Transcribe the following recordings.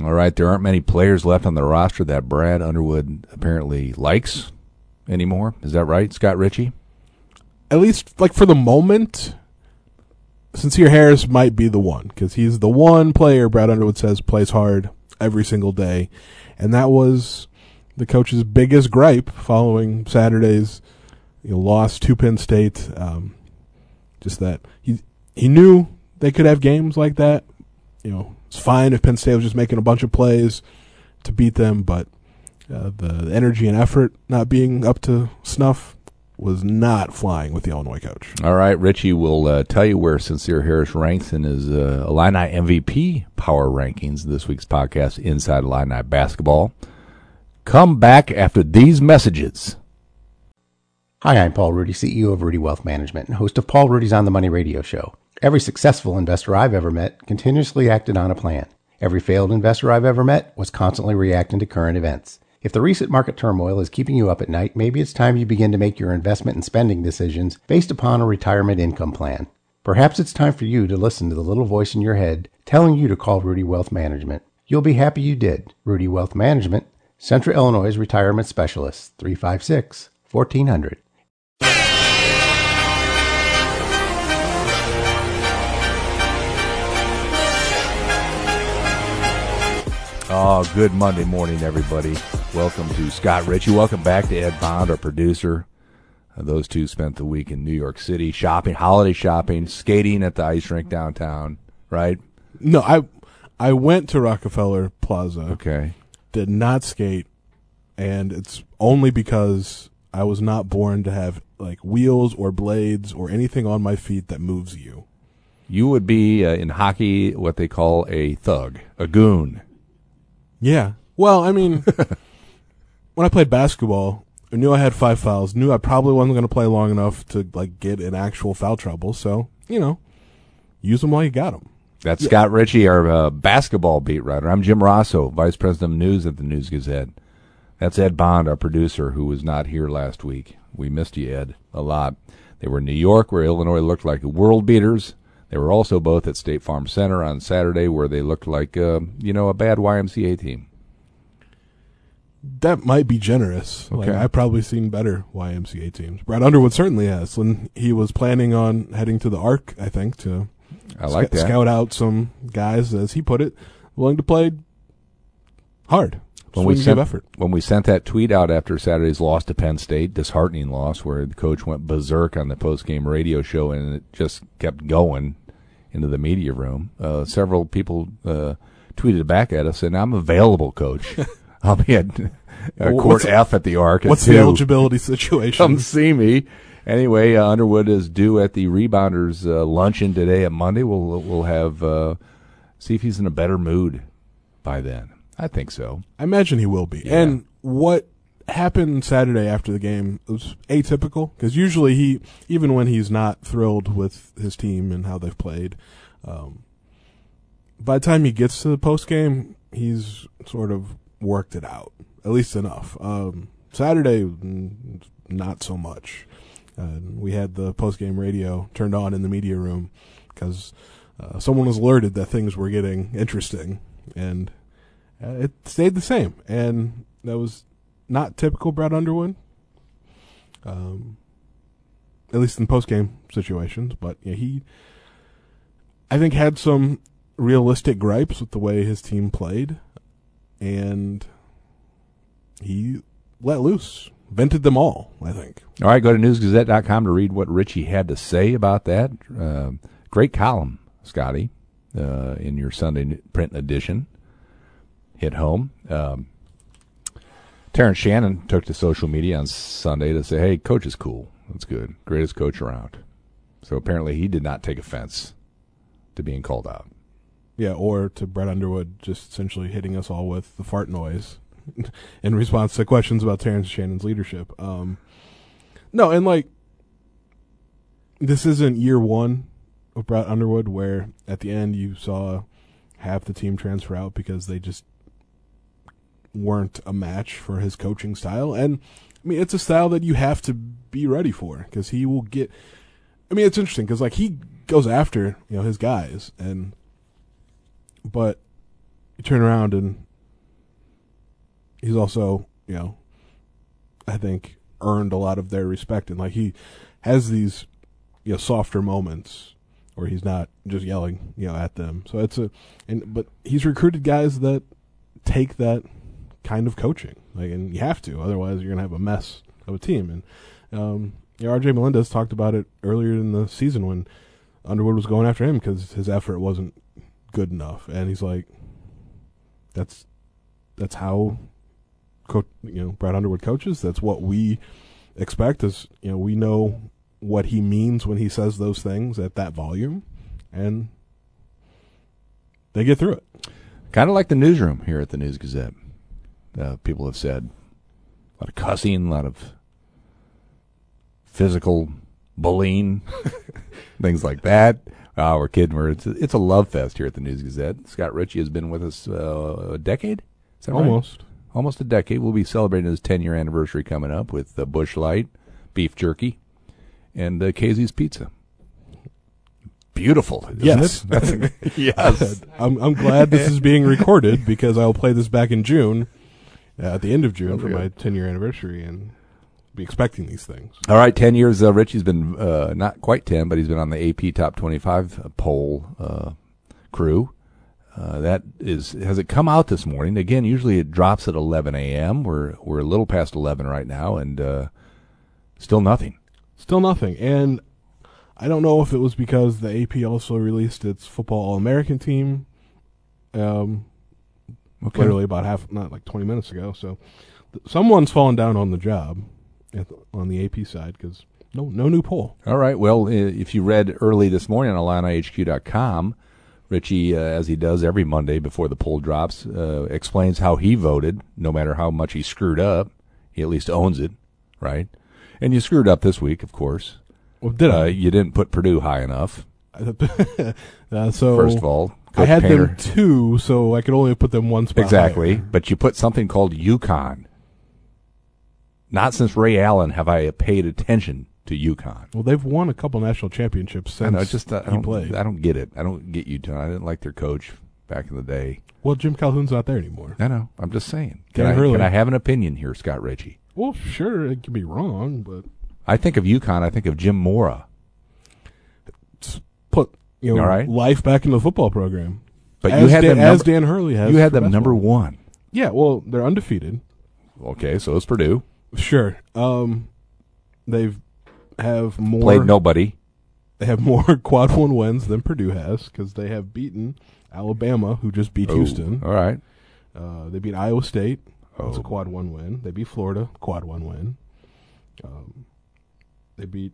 All right, there aren't many players left on the roster that Brad Underwood apparently likes anymore. Is that right, Scott Richey? At least, like for the moment, Sincere Harris might be the one because he's the one player Brad Underwood says plays hard every single day, and that was the coach's biggest gripe following Saturday's you know, loss to Penn State. Um, just that he he knew they could have games like that. You know, it's fine if Penn State was just making a bunch of plays to beat them, but uh, the energy and effort not being up to snuff was not flying with the Illinois coach. All right, Richey will uh, tell you where Sincere Harris ranks in his uh, Illini MVP power rankings this week's podcast, Inside Illini Basketball. Come back after these messages. Hi, I'm Paul Ruedi, CEO of Ruedi Wealth Management and host of Paul Ruedi's On the Money radio show. Every successful investor I've ever met continuously acted on a plan. Every failed investor I've ever met was constantly reacting to current events. If the recent market turmoil is keeping you up at night, maybe it's time you begin to make your investment and spending decisions based upon a retirement income plan. Perhaps it's time for you to listen to the little voice in your head telling you to call Ruedi Wealth Management. You'll be happy you did. Ruedi Wealth Management, Central Illinois Retirement Specialist, 356 1400. Oh, good Monday morning, everybody. Welcome to Scott Richey. Welcome back to Ed Bond, our producer. Uh, those two spent the week in New York City shopping, holiday shopping, skating at the ice rink downtown, right? No, I I went to Rockefeller Plaza. Okay. Did not skate, and it's only because I was not born to have like wheels or blades or anything on my feet that moves you. You would be uh, in hockey what they call a thug, a goon. Yeah. Well, I mean, when I played basketball, I knew I had five fouls. Knew I probably wasn't going to play long enough to like get in actual foul trouble. So you know, use them while you got them. That's Scott Richey, our uh, basketball beat writer. I'm Jim Rossow, Vice President of News at the News Gazette. That's Ed Bond, our producer, who was not here last week. We missed you, Ed, a lot. They were in New York, where Illinois looked like world beaters. They were also both at State Farm Center on Saturday, where they looked like, uh, you know, a bad YMCA team. That might be generous. Like I've probably seen better YMCA teams. Brad Underwood certainly has. When he was planning on heading to the Arc, I think to I like sc- that. scout out some guys, as he put it, willing to play hard. when we sent effort. when we sent that tweet out after Saturday's loss to Penn State, disheartening loss, where the coach went berserk on the post game radio show, and it just kept going into the media room. Uh, several people uh, tweeted back at us, and I'm available, coach. I'll be at uh, court F at the Arc. at What's the eligibility situation? Come see me. Anyway, uh, Underwood is due at the Rebounders uh, luncheon today at Monday. We'll we'll have uh, see if he's in a better mood by then. I think so. I imagine he will be. Yeah. And what happened Saturday after the game it was atypical because usually he, even when he's not thrilled with his team and how they've played, um, by the time he gets to the post game, he's sort of worked it out at least enough. Um, Saturday, not so much. Uh, we had the post game radio turned on in the media room because uh, someone was alerted that things were getting interesting and uh, it stayed the same, and that was not typical Brad Underwood. Um, at least in post game situations, but yeah, he, I think, had some realistic gripes with the way his team played, and he let loose, vented them all. I think. All right, go to newsgazette.com to read what Richey had to say about that. Uh, great column, Scotty, uh, in your Sunday print edition. Hit home. Um, Terrence Shannon took to social media on Sunday to say, hey, coach is cool. That's good. Greatest coach around. So apparently he did not take offense to being called out. Yeah, or to Brad Underwood just essentially hitting us all with the fart noise in response to questions about Terrence Shannon's leadership. Um, no, and like this isn't year one of Brad Underwood, where at the end you saw half the team transfer out because they just weren't a match for his coaching style. And I mean, it's a style that you have to be ready for because he will get. I mean, it's interesting because like he goes after you know his guys, and but you turn around and he's also you know I think earned a lot of their respect, and like he has these you know softer moments where he's not just yelling you know at them. So it's a and but he's recruited guys that take that kind of coaching. Like, and you have to, otherwise you're gonna have a mess of a team. And um, R.J. Melendez talked about it earlier in the season when Underwood was going after him because his effort wasn't good enough, and he's like, "That's that's how, co- you know, Brad Underwood coaches. That's what we expect. Is you know, we know what he means when he says those things at that volume, and they get through it. Kind of like the newsroom here at the News Gazette. Uh, people have said a lot of cussing, a lot of physical bullying, things like that. Uh, we're kidding. We're, it's, a, it's a love fest here at the News Gazette. Scott Richey has been with us uh, a decade. That right? Almost. Almost a decade. We'll be celebrating his 10 year anniversary coming up with uh, Busch Light, beef jerky, and uh, Casey's Pizza. Beautiful. isn't Yes. yes. I'm I'm glad this is being recorded because I'll play this back in June, uh, at the end of June for my 10 year anniversary, and be expecting these things. All right, 10 years. Uh, Richey's been uh, not quite 10, but he's been on the AP Top 25 poll uh, crew. Uh, that is has it come out this morning? Again, usually it drops at 11 a.m. We're we're a little past 11 right now, and uh, still nothing. Still nothing, and I don't know if it was because the AP also released its football All American team, um, literally about half, not like 20 minutes ago. So th- someone's fallen down on the job at the, on the AP side because no no new poll. All right. Well, if you read early this morning on IlliniHQ.com, Richey, uh, as he does every Monday before the poll drops, uh, explains how he voted. No matter how much he screwed up, he at least owns it, right? And you screwed up this week, of course. Well, did Uh, I? you didn't put Purdue high enough. uh, so First of all, I had Painter- them two, so I could only put them one spot. exactly, higher. but you put something called UConn. Not since Ray Allen have I paid attention to UConn. Well, they've won a couple national championships I since know, just uh, I he don't, played. I don't get it. I don't get UConn. I didn't like their coach back in the day. well, Jim Calhoun's not there anymore. I know. I'm just saying. Can, I, can I have an opinion here, Scott Richey? Well, sure, it could be wrong, but I think of UConn. I think of Jim Mora. put you know All right. life back into the football program. But as you had Dan, them as Dan Hurley has. you had them number one. Yeah, well, they're undefeated. Okay, so it's Purdue. Sure. Um, they've have more Played nobody. They have more quad one wins than Purdue has because they have beaten Alabama, who just beat Oh, Houston. All right. Uh, they beat Iowa State. That's Oh. a quad one win. They beat Florida, quad one win. Um, they beat,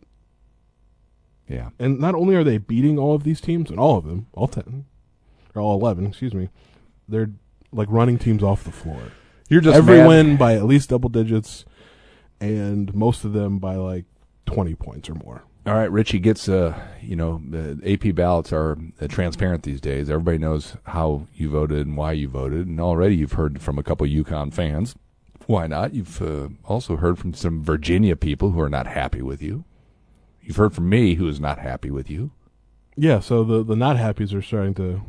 Yeah. and not only are they beating all of these teams, and all of them, all ten, or all eleven, excuse me, they're like running teams off the floor. You're just Every mad- win by at least double digits, and most of them by like twenty points or more. All right, Richey gets uh, you know, the AP ballots are uh, transparent these days. Everybody knows how you voted and why you voted, and already you've heard from a couple UConn fans. Why not? You've uh, also heard from some Virginia people who are not happy with you. You've heard from me who is not happy with you. Yeah, so the the not happies are starting to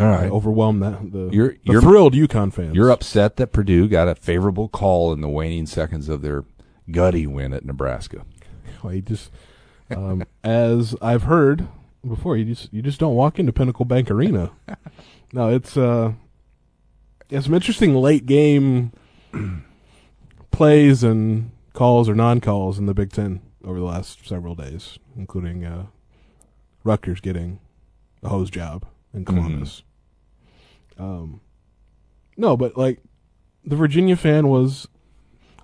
All right. overwhelm that the, You're- the you're- thrilled UConn fans. You're upset that Purdue got a favorable call in the waning seconds of their gutty win at Nebraska. Well, you just, um, as I've heard before, you just you just don't walk into Pinnacle Bank Arena. no, it's uh, it's some interesting late game plays and calls or non calls in the Big Ten over the last several days, including uh, Rutgers getting a hose job in Columbus. Um, no, but like the Virginia fan was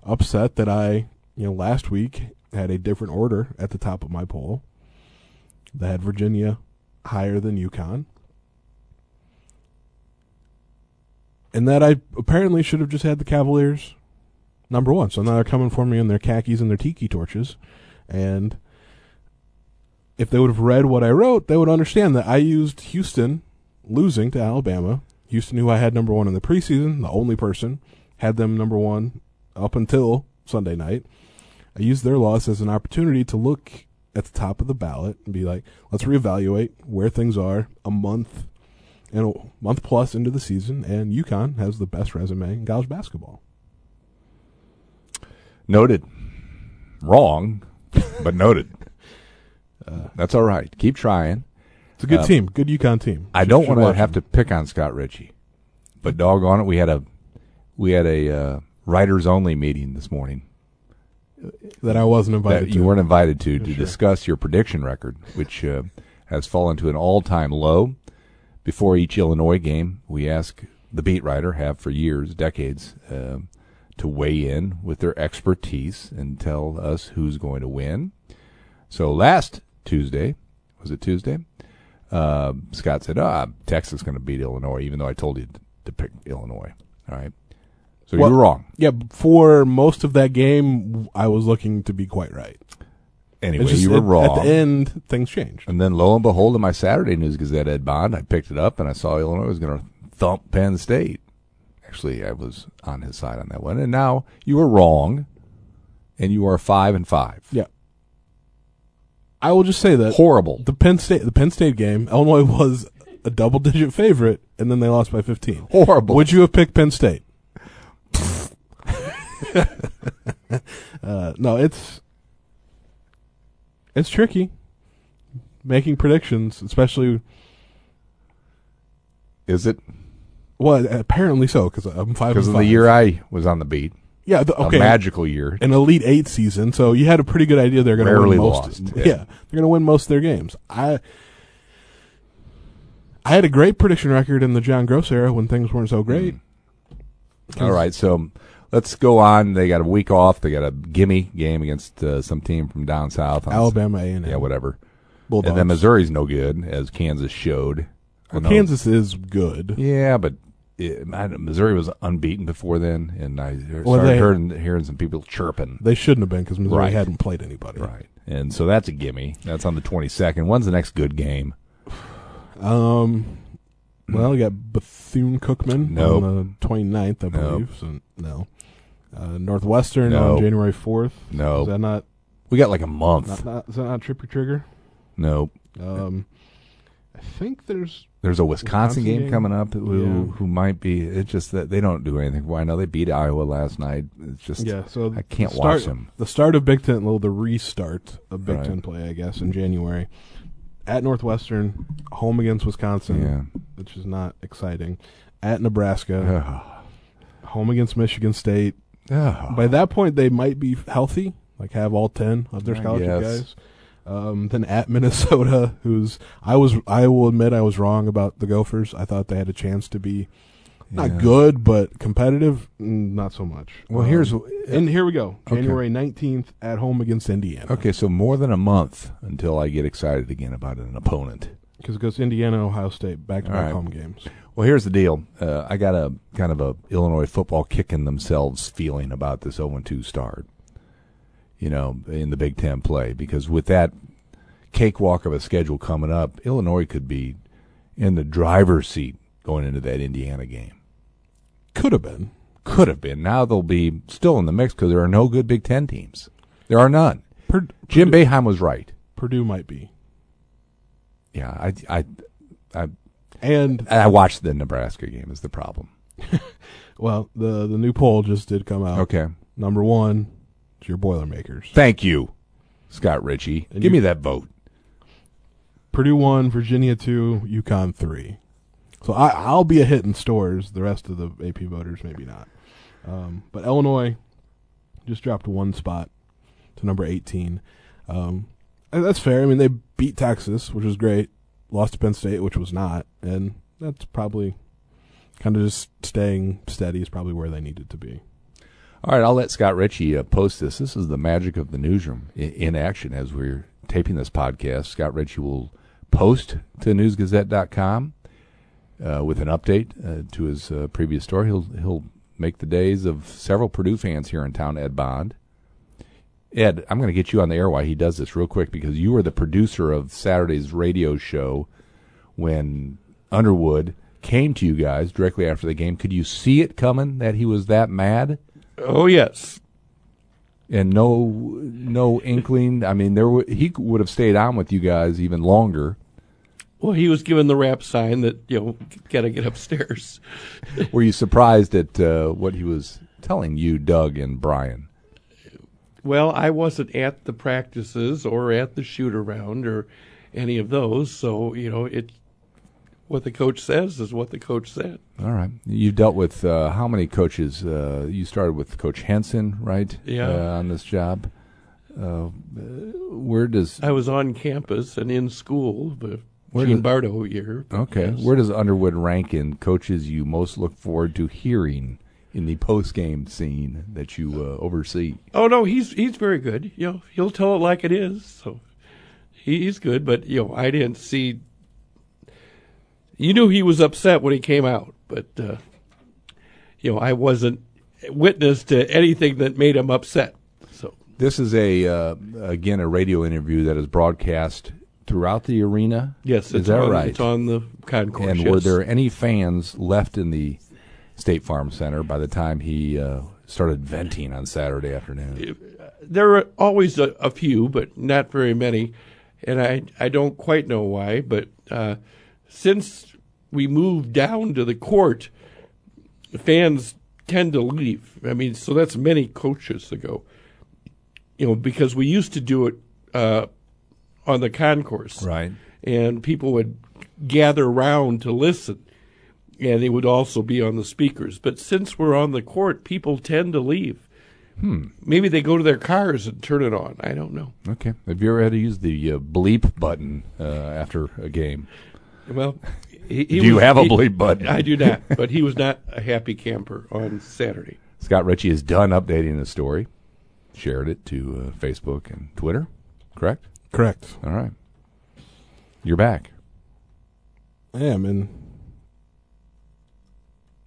upset that I, you know, last week had a different order at the top of my poll. That had Virginia higher than UConn. and that I apparently should have just had the Cavaliers number one. So now they're coming for me in their khakis and their tiki torches, and if they would have read what I wrote, they would understand that I used Houston losing to Alabama. Houston, who I had number one in the preseason, the only person, had them number one up until Sunday night. I used their loss as an opportunity to look at the top of the ballot and be like, let's reevaluate where things are a month and a month plus into the season, and UConn has the best resume in college basketball. Noted. Wrong, but noted. Uh, that's all right. Keep trying. It's a good Um, team, good UConn team. I Should- don't should want to watch have to pick on Scott Richey, but doggone it, we had a we had a uh, writers only meeting this morning that I wasn't invited that to. you weren't invited to to discuss your prediction record, which uh, has fallen to an all time low. Before each Illinois game, we ask the beat writer, have for years, decades, uh, to weigh in with their expertise and tell us who's going to win. So last Tuesday, was it Tuesday? Uh, Scott said, "Ah, Texas is going to beat Illinois," even though I told you to, to pick Illinois. All right, so Well- you were wrong. Yeah, for most of that game, I was looking to be quite right. Anyway, just you were wrong. At the end, things changed. And then lo and behold, in my Saturday News Gazette Ed Bond, I picked it up and I saw Illinois was going to thump Penn State. Actually, I was on his side on that one. And now you were wrong, and you are five and five. Yeah. I will just say that Horrible. the Penn State the Penn State game, Illinois was a double digit favorite, and then they lost by fifteen. Horrible. Would you have picked Penn State? uh, no, it's it's tricky making predictions, especially Is it well, apparently so because I'm five. because of the year I was on the beat? yeah, the, okay, A magical year. an Elite Eight season, so you had a pretty good idea they're going to win most. lost, Yeah. yeah. they're going to win most of their games. I I had a great prediction record in the John Groce era when things weren't so great. All right, so let's go on. They got a week off. They got a gimme game against uh, some team from down south. Alabama A and Yeah, whatever. Bulldogs. And then Missouri's no good, as Kansas showed. Well, Kansas is good. Yeah, but it, Missouri was unbeaten before then, and I started Well, hearing, hearing some people chirping. They shouldn't have been because Missouri Right. hadn't played anybody. Right, and so that's a gimme. That's on the twenty second. When's the next good game? Um. Well, we got Bethune Cookman Nope. on the 29th, I Nope. believe. So no. Uh, Northwestern Nope. on January 4th. No, Is that not, we got like a month. not, not is that not Trip Your Trigger? no, Um, I think there's there's a Wisconsin, Wisconsin game, game? coming up who Yeah. who might be. It's just that they don't do anything. Well, I know they beat Iowa last night. It's just yeah. So I can't start, watch them. The start of Big Ten, well, the restart of Big Right. Ten play, I guess, in January. At Northwestern, home against Wisconsin, Yeah. which is not exciting. At Nebraska, home against Michigan State. By that point, they might be healthy, like have all ten of their scholarship guys. Um, then at Minnesota, who's I was I will admit I was wrong about the Gophers. I thought they had a chance to be not Yeah. good but competitive. Not so much. Well, Um, here's and here we go. January nineteenth at home against Indiana. okay. So more than a month until I get excited again about an opponent. because it goes Indiana, Ohio State, back to back right. home games. Well, here's the deal. Uh, I got a kind of a Illinois football kicking themselves feeling about this 0-2 start. You know, in the Big Ten play because with that cakewalk of a schedule coming up, Illinois could be in the driver's seat going into that Indiana game. Could have been. Could have been. Now they'll be still in the mix because there are no good Big Ten teams. There are none. Jim Purdue, Boeheim was right. Purdue might be, Yeah, I, I, I, and I watched the Nebraska game. Is the problem? well, the the new poll just did come out. Okay. Number one is your Boilermakers. Thank you, Scott Richey. And Give you- me that vote. Purdue one, Virginia two, UConn three. So I, I'll be a hit in stores. The rest of the AP voters maybe not. Um, but Illinois just dropped one spot to number eighteen. Um, and that's fair. I mean, they beat Texas, which was great. Lost to Penn State, which was not, and that's probably kind of just staying steady is probably where they needed to be. All right, I'll let Scott Richey uh, post this. This is the magic of the newsroom in, in action as we're taping this podcast. Scott Richey will post to newsgazette.com uh, with an update uh, to his uh, previous story. He'll he'll make the days of several Purdue fans here in town. Ed Bond. Ed, I'm going to get you on the air while he does this real quick because you were the producer of Saturday's radio show when Underwood came to you guys directly after the game. Could you see it coming that he was that mad? Oh yes, and no no inkling. I mean, there w- he would have stayed on with you guys even longer. Well, he was given the rap sign that you know got to get upstairs. Were you surprised at uh, what he was telling you, Doug and Brian? Well, I wasn't at the practices or at the shoot around or any of those, so you know it. What the coach says is what the coach said. All right. You've dealt with uh, how many coaches? Uh, you started with Coach Henson, right? Yeah. Uh, on this job. Uh, where does I was on campus and in school the Where Gene did- Bartow year. okay? Yes. Where does Underwood rank in coaches you most look forward to hearing in the post game scene that you uh, oversee? Oh no, he's he's very good. You know, he'll tell it like it is. So he's good, but you know, I didn't see. You knew he was upset when he came out, but uh, you know, I wasn't witness to anything that made him upset. So This is a uh, again a radio interview that is broadcast throughout the arena. yes, is that on, right? It's on the concourse. and yes. were there any fans left in the State Farm Center by the time he uh, started venting on Saturday afternoon? there are always a, a few, but not very many, and I I don't quite know why. But uh, since we move down to the court, fans tend to leave. I mean, so that's many coaches ago. You know, because we used to do it uh, on the concourse, Right. and people would gather around to listen. And it would also be on the speakers. But since we're on the court, people tend to leave. Hmm. Maybe they go to their cars and turn it on. I don't know. Okay. Have you ever had to use the uh, bleep button uh, after a game? Well, he, he Do you was- have a he- bleep button? I do not, but he was not a happy camper on Saturday. Scott Richey is done updating the story. Shared it to uh, Facebook and Twitter. Correct. Correct. All right. You're back. I am, and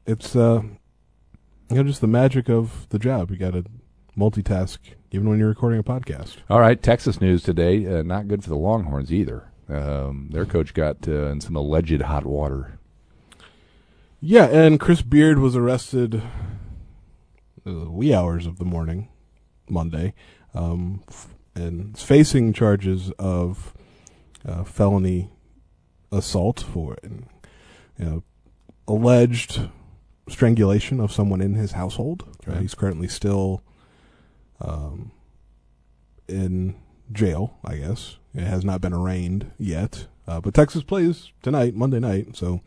it's uh, you know, just the magic of the job. You got to multitask even when you're recording a podcast. All right, Texas news today. Uh, not good for the Longhorns either. Um, their coach got uh, in some alleged hot water. Yeah, and Chris Beard was arrested uh, wee hours of the morning, Monday, um, f- and facing charges of uh, felony assault for you know, alleged strangulation of someone in his household. Uh, he's currently still um, in jail, I guess. It has not been arraigned yet, uh, but Texas plays tonight, Monday night, so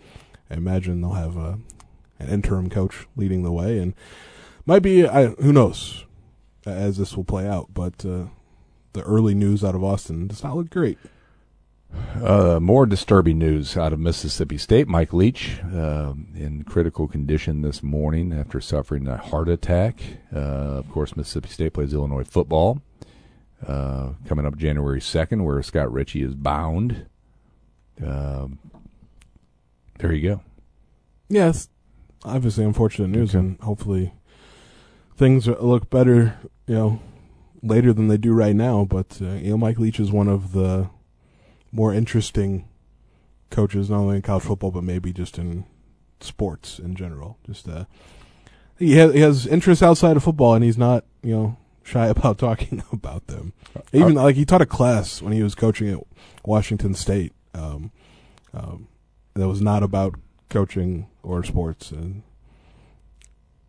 I imagine they'll have a, an interim coach leading the way, and might be I, who knows uh, as this will play out. But uh, the early news out of Austin does not look great. Uh, more disturbing news out of Mississippi State. Mike Leach um in critical condition this morning after suffering a heart attack. Uh, of course, Mississippi State plays Illinois football uh, coming up January 2nd, where Scott Richey is bound. Um, there you go. Yes, obviously unfortunate news, Okay. and hopefully things look better. You know, later than they do right now. But uh, you know, Mike Leach is one of the more interesting coaches, not only in college football but maybe just in sports in general. Just uh, he has he has interests outside of football, and he's not you know shy about talking about them. Even like he taught a class when he was coaching at Washington State. Um, um, that was not about coaching or sports, and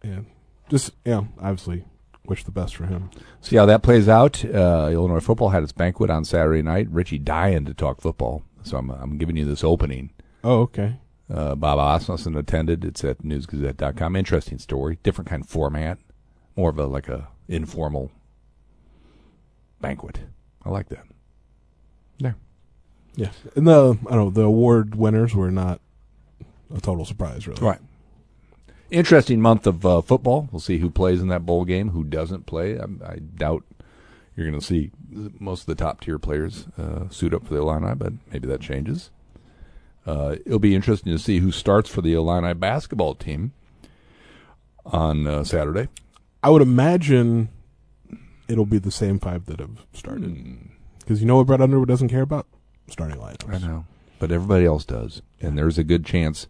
yeah, just yeah, obviously wish the best for him. See how that plays out. Uh, Illinois football had its banquet on Saturday night. Richey dying to talk football, so I'm I'm giving you this opening. Oh, okay. Uh, Bob Asmussen attended. It's at newsgazette.com. Interesting story. Different kind of format. More of a like a informal banquet. I like that. There. Yeah, and the I don't know the award winners were not a total surprise, really. Right. Interesting month of uh, football. We'll see who plays in that bowl game, who doesn't play. I, I doubt you're going to see most of the top tier players uh, suit up for the Illini, but maybe that changes. Uh, it'll be interesting to see who starts for the Illini basketball team on uh, Saturday. I would imagine it'll be the same five that have started. Because you know what Brad Underwood doesn't care about? Starting lineups. I know, but everybody else does, and there's a good chance.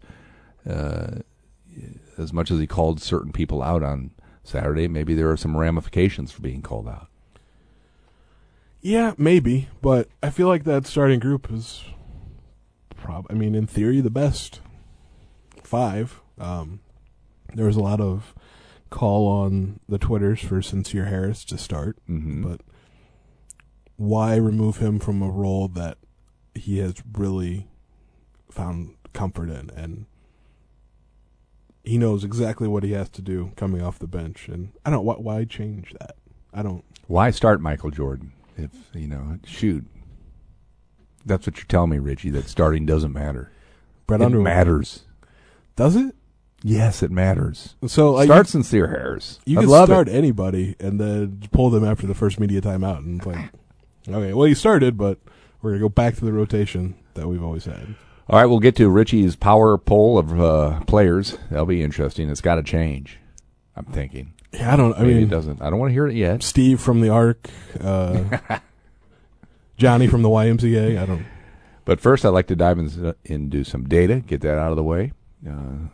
Uh, as much as he called certain people out on Saturday, maybe there are some ramifications for being called out. Yeah, maybe, but I feel like that starting group is prob I mean, in theory, the best five. Um, there was a lot of call on the Twitters for Sincere Harris to start, Mhm. but why remove him from a role that he has really found comfort in and he knows exactly what he has to do coming off the bench and I don't why, why change that? I don't Why start Michael Jordan if you know? Shoot, that's what you're telling me, Richey. That starting doesn't matter. Brett it Underwood matters. does it? Yes, it matters. So like, Start sincere Harris. You I'd can love start it. anybody and then pull them after the first media timeout and it's like, okay, well, you started, but we're gonna go back to the rotation that we've always had. All right, we'll get to Richey's power poll of uh, players. That'll be interesting. It's got to change. I'm thinking. Yeah, I don't. I Maybe mean, it doesn't. I don't want to hear it yet. Steve from the Arc, uh, Johnny from the YMCA. I don't. But first, I'd like to dive in, into some data, get that out of the way. Uh,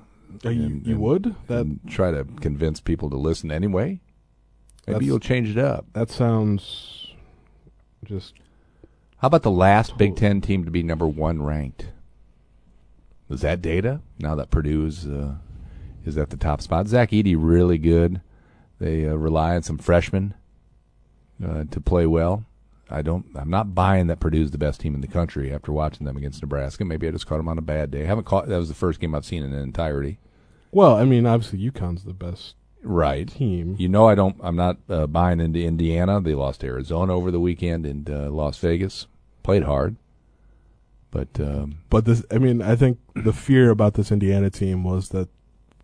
Uh, you and- you and- would that try to convince people to listen anyway. Maybe you'll change it up. that sounds just How about the last Big Ten team to be number one ranked? Is that data? Now that Purdue's uh, is at the top spot, Zach Edey really good. They uh, rely on some freshmen uh, to play well. I don't. I'm not buying that Purdue's the best team in the country after watching them against Nebraska. Maybe I just caught them on a bad day. I haven't caught. That was the first game I've seen in an entirety. well. I mean, obviously, UConn's the best Right. team. You know, I don't. I'm not uh, buying into Indiana. They lost to Arizona over the weekend in uh, Las Vegas. Played hard, but um, But this, I mean, I think the fear about this Indiana team was that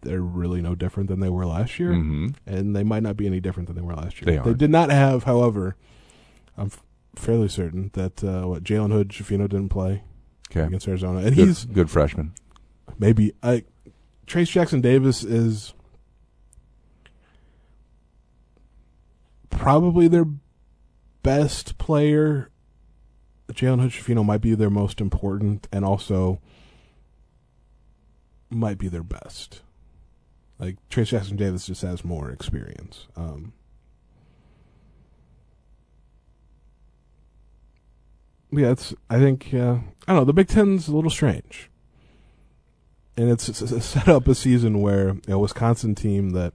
they're really no different than they were last year, mhm. and they might not be any different than they were last year. They They did not have, however, I'm f- fairly certain that uh, what Jalen Hood Schifino didn't play okay, against Arizona, and good, he's good freshman. maybe I, Trayce Jackson Davis is probably their best player. Jalen Hood Schifino might be their most important, and also might be their best. Like Trayce Jackson Davis just has more experience. Um, yeah, it's. I think uh, I don't know. The Big Ten's a little strange and it's, it's it's set up a season where a Wisconsin team that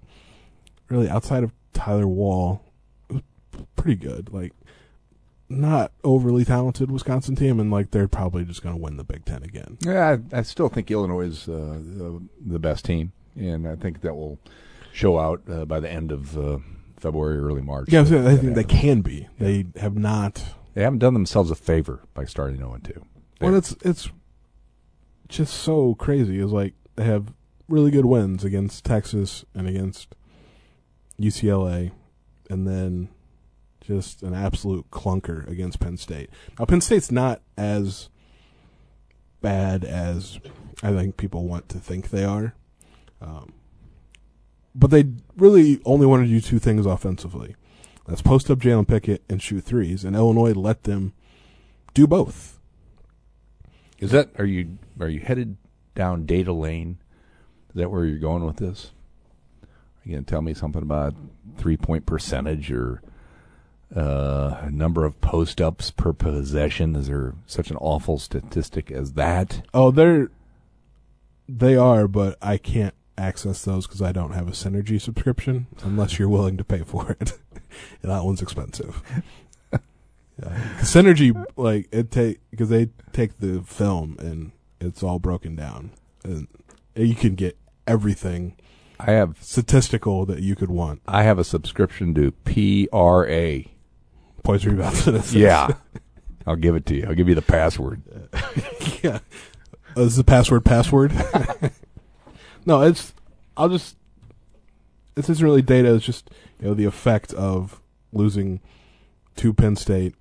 really outside of Tyler Wahl was pretty good, like not overly talented Wisconsin team, and like they're probably just going to win the Big Ten again. Yeah, I, I still think Illinois is uh, the, the best team, and I think that will show out uh, by the end of uh, February, early March. Yeah, I think they can be. They have not. They haven't done themselves a favor by starting 0 and 2. Well, it's it's just so crazy. Is like they have really good wins against Texas and against UCLA, and then just an absolute clunker against Penn State. Now Penn State's not as bad as I think people want to think they are, um, but they really only want to do two things offensively. That's post up Jalen Pickett and shoot threes, and Illinois let them do both. Is that are you are you headed down data lane? Is that where you're going with this? Are you going to tell me something about three point percentage or uh, number of post ups per possession? Is there such an awful statistic as that? Oh, they're they are, but I can't access those because I don't have a Synergy subscription unless you're willing to pay for it. and that one's expensive. Yeah. Synergy, like it take because they take the film and it's all broken down, and you can get everything I have statistical that you could want. I have a subscription to PRA. Points, rebounds. Yeah, I'll give it to you. I'll give you the password. yeah. Uh, is the password password? no, it's. I'll just. This isn't really data. It's just you know the effect of losing to Penn State.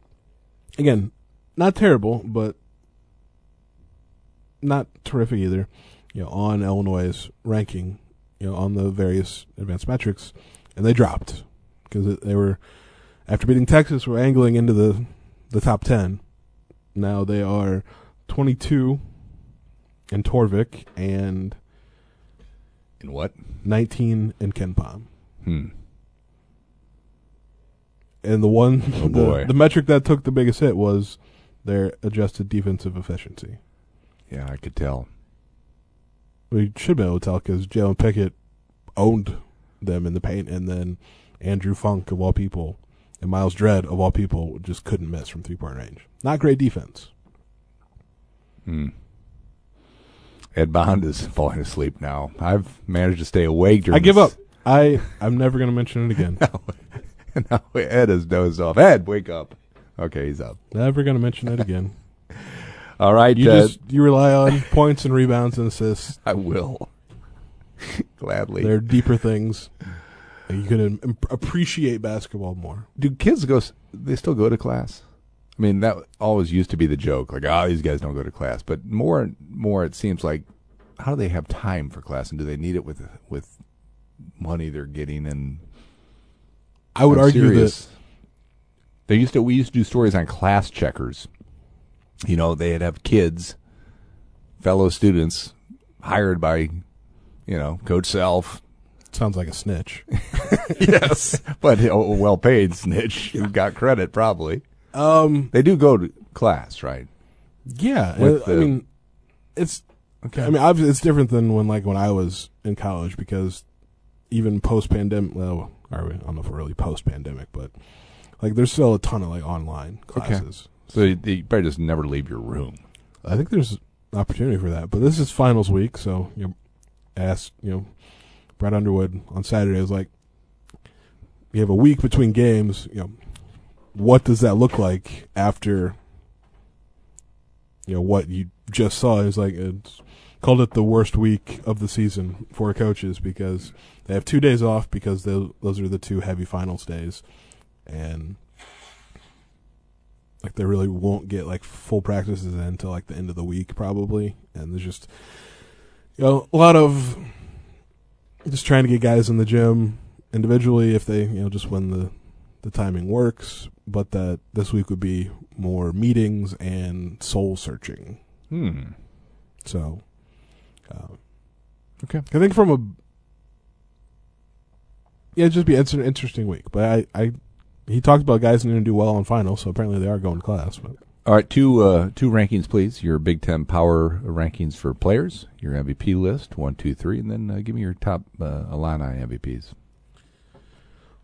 Again, not terrible, but not terrific either. You know, on Illinois' ranking, you know, on the various advanced metrics, and they dropped because they were after beating Texas, were angling into the the top ten. Now they are twenty two in Torvik and In what? nineteen in KenPom. Hmm. And the one Oh, the, the metric that took the biggest hit was their adjusted defensive efficiency. Yeah, I could tell. We should be able to tell because Jalen Pickett owned them in the paint, and then Andrew Funk of all people and Myles Dread of all people just couldn't miss from three point range. Not great defense. Hmm. Ed Bond is falling asleep now. I've managed to stay awake during I give this- up. I I'm never gonna mention it again. now Ed has dozed off. Ed, wake up. Okay, he's up. never gonna mention it again. All right, You uh, just you rely on points and rebounds and assists. I will. Gladly. They're deeper things. You can appreciate basketball more. Do kids go? They still go to class? I mean, that always used to be the joke. Like, oh, these guys don't go to class. But more and more, it seems like, how do they have time for class, and do they need it with with money they're getting? And I would I'm argue serious. they used to. We used to do stories on class checkers. You know, they'd have kids, fellow students, hired by, you know, Coach Self. sounds like a snitch. yes, but a well paid snitch who got credit probably. Um, They do go to class, right? yeah, With I the- mean, it's Okay. I mean, obviously, it's different than when like when I was in college because even post pandemic, well, we? I don't know if we're really post pandemic, but like there's still a ton of like online classes. so you, you probably just never leave your room. I think there's opportunity for that, but this is finals week, so you know, asked you know Brad Underwood on Saturday was like, you have a week between games, you know, what does that look like after you know what you just saw? It's like it's called it the worst week of the season for coaches because they have two days off because tho- those are the two heavy finals days, and like they really won't get like full practices until like the end of the week probably, and there's just you know a lot of just trying to get guys in the gym individually if they you know just when the the timing works, but that this week would be more meetings and soul searching. Hmm. So, uh, Okay. I think from a yeah, it'd just be it's an interesting week. But I, I he talked about guys needing to do well on finals, so apparently they are going to class. But All right, two uh, two rankings, please. Your Big Ten power rankings for players, your MVP list, one, two, three, and then uh, give me your top uh, Illini MVPs.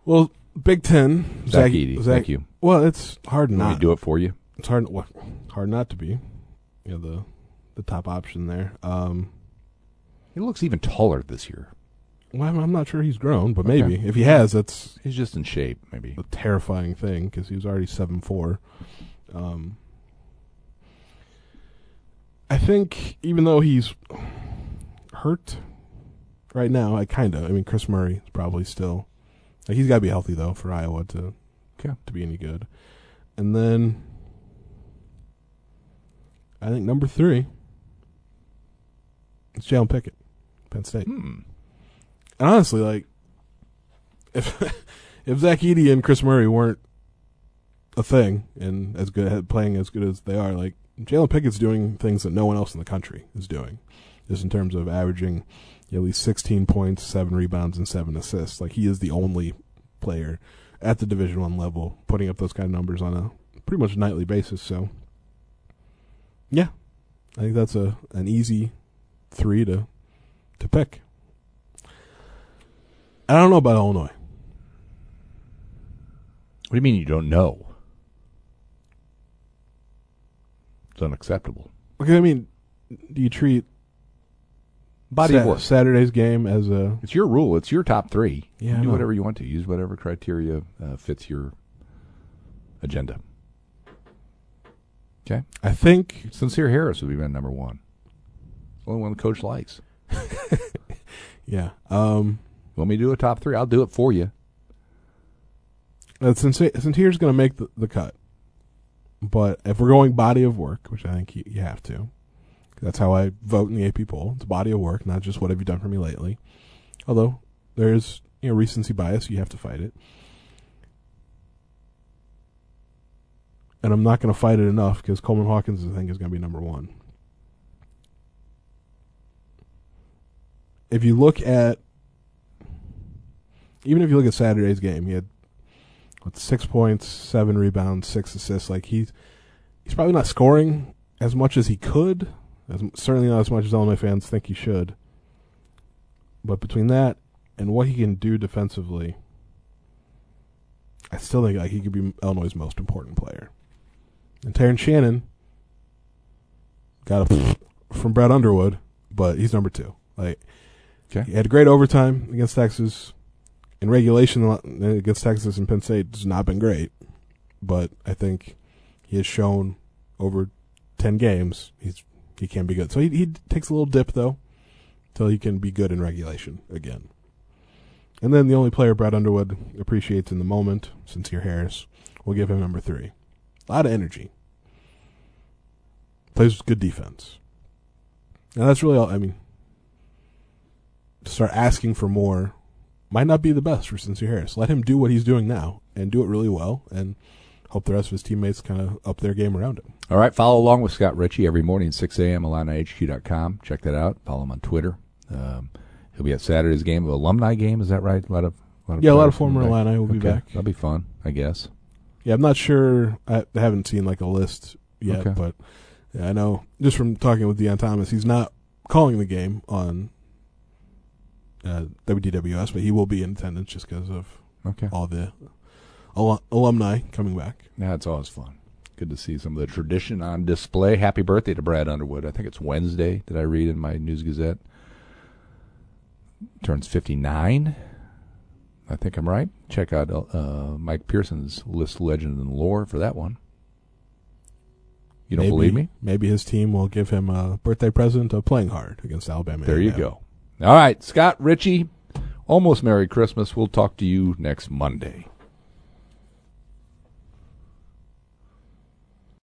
well, Big Ten, Zach Edey, thank you. Well, it's hard not. do it for you. It's hard. Well, hard not to be. You know the the top option there. Um, He looks even taller this year. Well, I'm, not sure he's grown, but Okay. maybe if he has, that's He's just in shape, maybe. a terrifying thing because he was already seven four. Um, I think even though he's hurt right now, I kind of. I mean, Kris Murray is probably still. Like, he's got to be healthy though for Iowa to Okay. to be any good. And then I think number three. It's Jalen Pickett, Penn State. Hmm. And honestly, like if if Zach Edey and Kris Murray weren't a thing and as good playing as good as they are, like Jalen Pickett's doing things that no one else in the country is doing, just in terms of averaging at least 16 points, seven rebounds, and seven assists. Like he is the only player at the Division One level putting up those kind of numbers on a pretty much nightly basis. So, yeah, I think that's a an easy three to to pick. I don't know about Illinois. What do you mean you don't know? It's unacceptable. Okay, I mean, do you treat Body work. Saturday's game as a It's your rule. It's your top three. Yeah, I do know. whatever you want to. Use whatever criteria uh, fits your agenda. Okay. I think Sincere Harris would be my number one. Only one the coach likes. yeah. Um Want me to do a top three? I'll do it for you. uh, since Sincere's going to make the, the cut. But if we're going body of work, which I think you, you have to, That's how I vote in the AP poll. It's body of work, not just what have you done for me lately. Although there's you know recency bias, you have to fight it. And I'm not going to fight it enough because Coleman Hawkins, I think, is going to be number one. If you look at, even if you look at Saturday's game, he had what, six points, seven rebounds, six assists. Like he's he's probably not scoring as much as he could. As, certainly not as much as Illinois fans think he should. But between that and what he can do defensively, I still think like he could be Illinois' most important player. And Terrence Shannon got a hmm. from Brad Underwood, but he's number two. Like Okay. he had a great overtime against Texas. In regulation against Texas and Penn State has not been great, but I think he has shown over ten games he's he can be good. So he he takes a little dip though, till he can be good in regulation again. And then the only player Brad Underwood appreciates in the moment, Sencire Harris, we'll give him number three. A lot of energy. Plays good defense. And that's really all. I mean, to start asking for more might not be the best for Sencire Harris. Let him do what he's doing now and do it really well, and hope the rest of his teammates kind of up their game around him. All right, follow along with Scott Richey every morning, 6 a.m. IlliniHQ.com. Check that out. Follow him on Twitter. Um, he'll be at Saturday's game, of alumni game. Is that right? A lot of, a lot of Yeah, a lot of former. Illini will be Okay, back. That'll be fun, I guess. Yeah, I'm not sure. I I haven't seen like a list yet, Okay. but yeah, I know just from talking with Deon Thomas, he's not calling the game on uh, WDWS, but he will be in attendance just because of Okay. all the al- alumni coming back. Yeah, it's always fun. Good to see some of the tradition on display. Happy birthday to Brad Underwood. I think it's Wednesday, did I read in my News Gazette? Turns 59. I think I'm right. Check out uh, Mike Pearson's list, legend, and lore for that one. You don't maybe, believe me? Maybe his team will give him a birthday present of playing hard against Alabama. There you go. All right, Scott Richey, almost Merry Christmas. We'll talk to you next Monday.